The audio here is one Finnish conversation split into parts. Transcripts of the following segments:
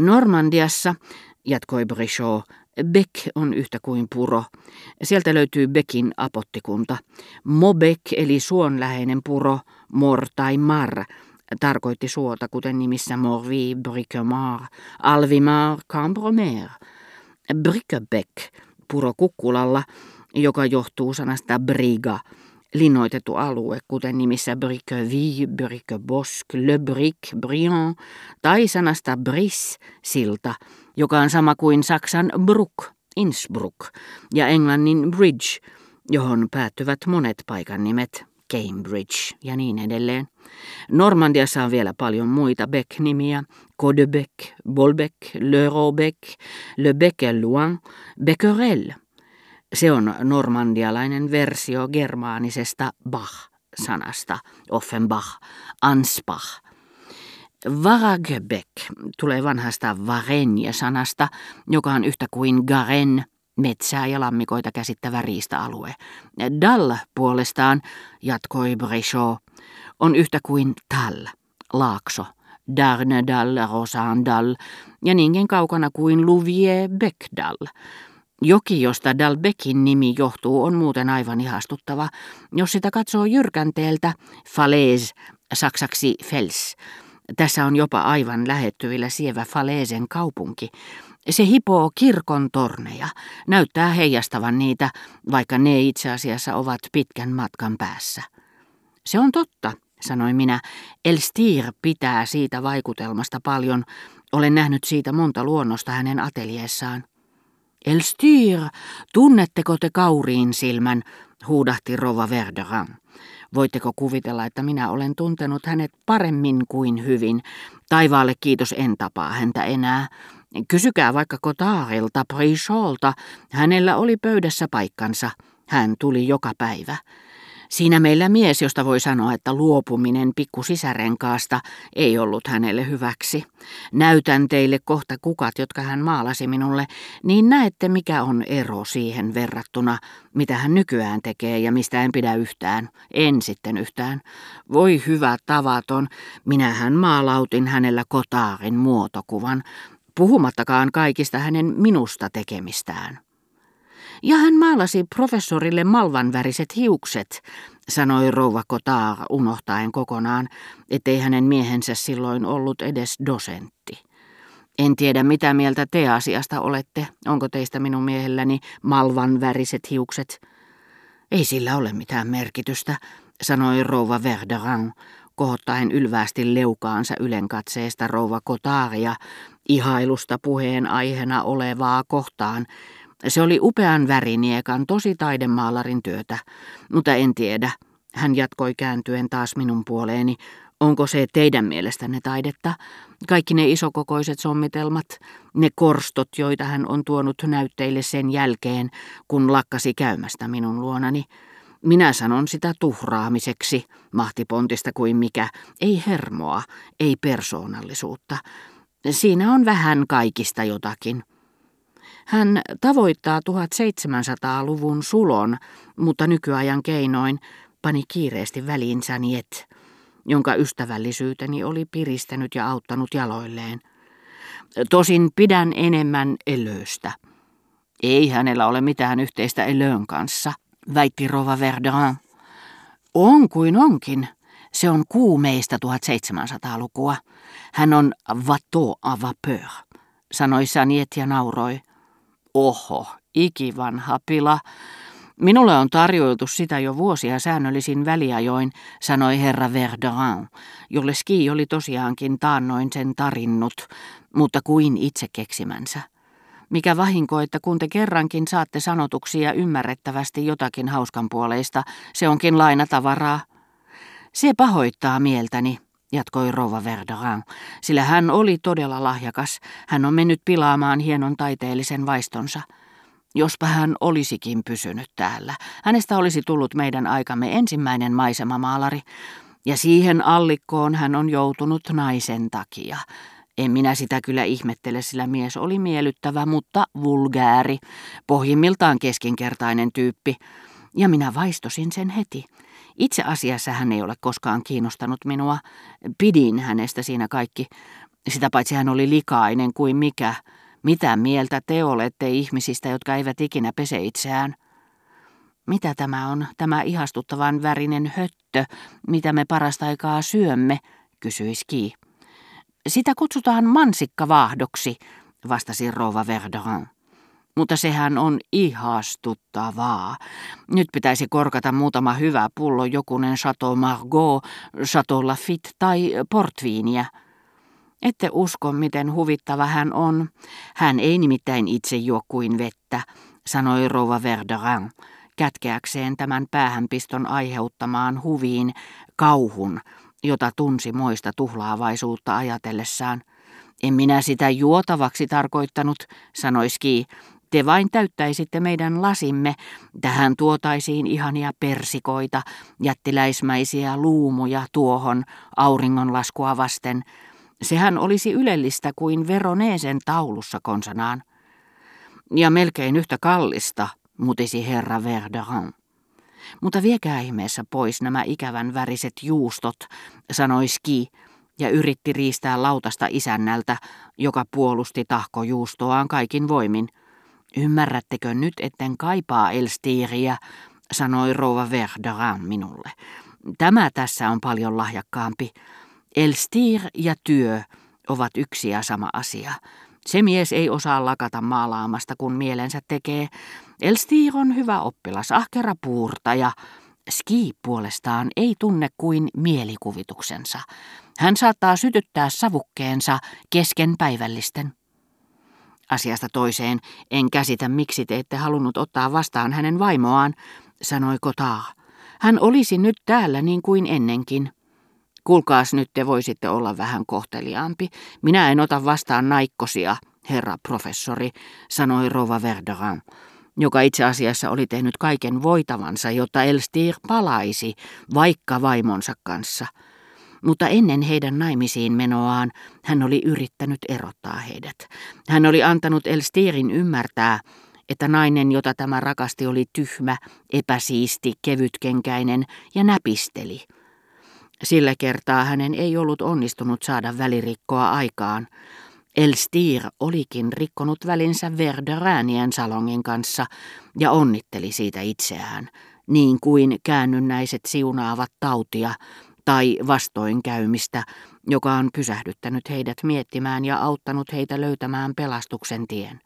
Normandiassa, jatkoi Brichot, Beck on yhtä kuin puro. Sieltä löytyy Beckin apottikunta. Mobek eli suonläheinen puro, mor tai mar, tarkoitti suota, kuten nimissä Morvi, Briquemar, Alvimar, Cambromer. Briquebec, puro kukkulalla, joka johtuu sanasta briga, linnoitettu alue, kuten nimissä Briqueville, Briquebosque, Le Bric, Briand, tai sanasta bris, silta, joka on sama kuin Saksan Bruck, Innsbruck, ja englannin bridge, johon päättyvät monet paikan nimet, Cambridge ja niin edelleen. Normandiassa on vielä paljon muita Beck-nimiä, Codebec, Bolbec, Le Robec, Le Becqueloin, Becquerel. Se on normandialainen versio germaanisesta Bach-sanasta, Offenbach, Ansbach. Varagebek tulee vanhasta Varenje-sanasta, joka on yhtä kuin Garen, metsää ja lammikoita käsittävä riista-alue. Dall puolestaan, jatkoi Brichot, on yhtä kuin Tal, laakso, Darnedal, Rosandal ja niinkin kaukana kuin Louvier Beckdal. Joki, josta Dalbeckin nimi johtuu, on muuten aivan ihastuttava. Jos sitä katsoo jyrkänteeltä, falaise, saksaksi fels. Tässä on jopa aivan lähettyvillä sievä Faleesen kaupunki. Se hipoo kirkon torneja, näyttää heijastavan niitä, vaikka ne itse asiassa ovat pitkän matkan päässä. Se on totta, sanoi minä. Elstir pitää siitä vaikutelmasta paljon. Olen nähnyt siitä monta luonnosta hänen ateljeessaan. Elstir, tunnetteko te kauriin silmän, huudahti Rova Verderan. Voitteko kuvitella, että minä olen tuntenut hänet paremmin kuin hyvin? Taivaalle kiitos en tapaa häntä enää. Kysykää vaikka Kotaarilta, Pricholta. Hänellä oli pöydässä paikkansa. Hän tuli joka päivä. Siinä meillä mies, josta voi sanoa, että luopuminen pikkusisärenkaasta ei ollut hänelle hyväksi. Näytän teille kohta kukat, jotka hän maalasi minulle, niin näette mikä on ero siihen verrattuna, mitä hän nykyään tekee ja mistä en pidä yhtään. En sitten yhtään. Voi hyvä tavaton, minähän maalautin hänellä kotaarin muotokuvan, puhumattakaan kaikista hänen minusta tekemistään. Ja hän maalasi professorille malvanväriset hiukset, sanoi rouva Kotaar unohtaen kokonaan, ettei hänen miehensä silloin ollut edes dosentti. En tiedä, mitä mieltä te asiasta olette. Onko teistä minun miehelläni malvanväriset hiukset? Ei sillä ole mitään merkitystä, sanoi rouva Verderan, kohottaen ylväästi leukaansa ylenkatseesta rouva Kotaaria, ihailusta puheen aiheena olevaa kohtaan, se oli upean väriniekan, tosi taidemaalarin työtä, mutta en tiedä. Hän jatkoi kääntyen taas minun puoleeni. Onko se teidän mielestänne taidetta? Kaikki ne isokokoiset sommitelmat, ne korstot, joita hän on tuonut näytteille sen jälkeen, kun lakkasi käymästä minun luonani. Minä sanon sitä tuhraamiseksi, mahtipontista kuin mikä. Ei hermoa, ei persoonallisuutta. Siinä on vähän kaikista jotakin. Hän tavoittaa 1700-luvun sulon, mutta nykyajan keinoin pani kiireesti väliin Saniet, jonka ystävällisyyteni oli piristänyt ja auttanut jaloilleen. Tosin pidän enemmän elöstä. Ei hänellä ole mitään yhteistä elöön kanssa, väitti Rova Verderin. On kuin onkin. Se on kuumeista 1700-lukua. Hän on vato a vapeur, sanoi Saniet ja nauroi. Oho, ikivanha pila. Minulle on tarjoiltu sitä jo vuosia säännöllisin väliajoin, sanoi herra Verderin, jolle ski oli tosiaankin taannoin sen tarinnut, mutta kuin itse keksimänsä. Mikä vahinko, että kun te kerrankin saatte sanotuksia ymmärrettävästi jotakin hauskanpuoleista, se onkin lainatavaraa. Se pahoittaa mieltäni, jatkoi rouva Verderin, sillä hän oli todella lahjakas. Hän on mennyt pilaamaan hienon taiteellisen vaistonsa. Jospa hän olisikin pysynyt täällä. Hänestä olisi tullut meidän aikamme ensimmäinen maisemamaalari, ja siihen allikkoon hän on joutunut naisen takia. En minä sitä kyllä ihmettele, sillä mies oli miellyttävä, mutta vulgääri, pohjimmiltaan keskinkertainen tyyppi. Ja minä vaistosin sen heti. Itse asiassa hän ei ole koskaan kiinnostanut minua. Pidin hänestä siinä kaikki. Sitä paitsi hän oli likainen kuin mikä. Mitä mieltä te olette ihmisistä, jotka eivät ikinä pese itseään? Mitä tämä on, tämä ihastuttavan värinen höttö, mitä me parasta aikaa syömme, kysyi Ski. Sitä kutsutaan mansikkavaahdoksi, vastasi rouva Verderin. Mutta sehän on ihastuttavaa. Nyt pitäisi korkata muutama hyvä pullo, jokunen Chateau Margaux, Chateau Lafitte tai portviiniä. Ette usko, miten huvittava hän on. Hän ei nimittäin itse juo kuin vettä, sanoi rouva Verderin, kätkeäkseen tämän päähänpiston aiheuttamaan huviin, kauhun, jota tunsi moista tuhlaavaisuutta ajatellessaan. En minä sitä juotavaksi tarkoittanut, sanoi Ski. Te vain täyttäisitte meidän lasimme. Tähän tuotaisiin ihania persikoita, jättiläismäisiä luumuja tuohon auringonlaskua vasten. Sehän olisi ylellistä kuin Veroneesen taulussa konsanaan. Ja melkein yhtä kallista, mutisi herra Verderin. Mutta viekää ihmeessä pois nämä ikävän väriset juustot, sanoi Ski ja yritti riistää lautasta isännältä, joka puolusti tahkojuustoaan kaikin voimin. Ymmärrättekö nyt, etten kaipaa Elstiiriä, sanoi rouva Verderin minulle. Tämä tässä on paljon lahjakkaampi. Elstir ja työ ovat yksi ja sama asia. Se mies ei osaa lakata maalaamasta, kun mielensä tekee. Elstir on hyvä oppilas, ahkera puurtaja. Ski puolestaan ei tunne kuin mielikuvituksensa. Hän saattaa sytyttää savukkeensa kesken päivällisten. Asiasta toiseen en käsitä, miksi te ette halunnut ottaa vastaan hänen vaimoaan, sanoi Kotaa. Hän olisi nyt täällä niin kuin ennenkin. Kuulkaas nyt te voisitte olla vähän kohteliaampi. Minä en ota vastaan naikkosia, herra professori, sanoi Rova Verderin, joka itse asiassa oli tehnyt kaiken voitavansa, jotta Elstir palaisi, vaikka vaimonsa kanssa. Mutta ennen heidän naimisiin menoaan hän oli yrittänyt erottaa heidät. Hän oli antanut Elstirin ymmärtää, että nainen, jota tämä rakasti, oli tyhmä, epäsiisti, kevytkenkäinen ja näpisteli – sillä kertaa hänen ei ollut onnistunut saada välirikkoa aikaan. Elstir olikin rikkonut välinsä Verderäänien salongin kanssa ja onnitteli siitä itseään, niin kuin käännynnäiset siunaavat tautia tai vastoinkäymistä, joka on pysähdyttänyt heidät miettimään ja auttanut heitä löytämään pelastuksen tien.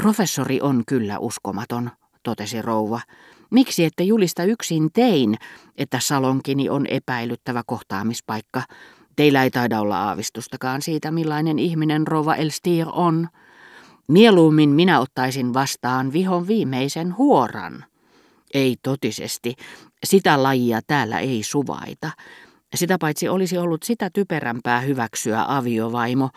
Professori on kyllä uskomaton, totesi rouva. Miksi ette julista yksin tein, että salonkini on epäilyttävä kohtaamispaikka? Teillä ei taida olla aavistustakaan siitä, millainen ihminen Rova Elstir on. Mieluummin minä ottaisin vastaan vihon viimeisen huoran. Ei totisesti. Sitä lajia täällä ei suvaita. Sitä paitsi olisi ollut sitä typerämpää hyväksyä aviovaimo,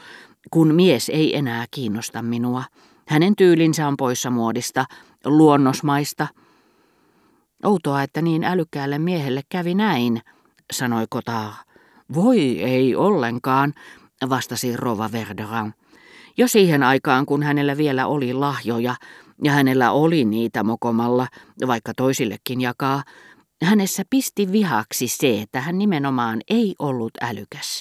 kun mies ei enää kiinnosta minua. Hänen tyylinsä on poissa muodista, luonnosmaista. Outoa, että niin älykkäälle miehelle kävi näin, sanoi Kotaa. Voi ei ollenkaan, vastasi Rova Verderin. Jo siihen aikaan, kun hänellä vielä oli lahjoja, ja hänellä oli niitä mokomalla, vaikka toisillekin jakaa, hänessä pisti vihaksi se, että hän nimenomaan ei ollut älykäs.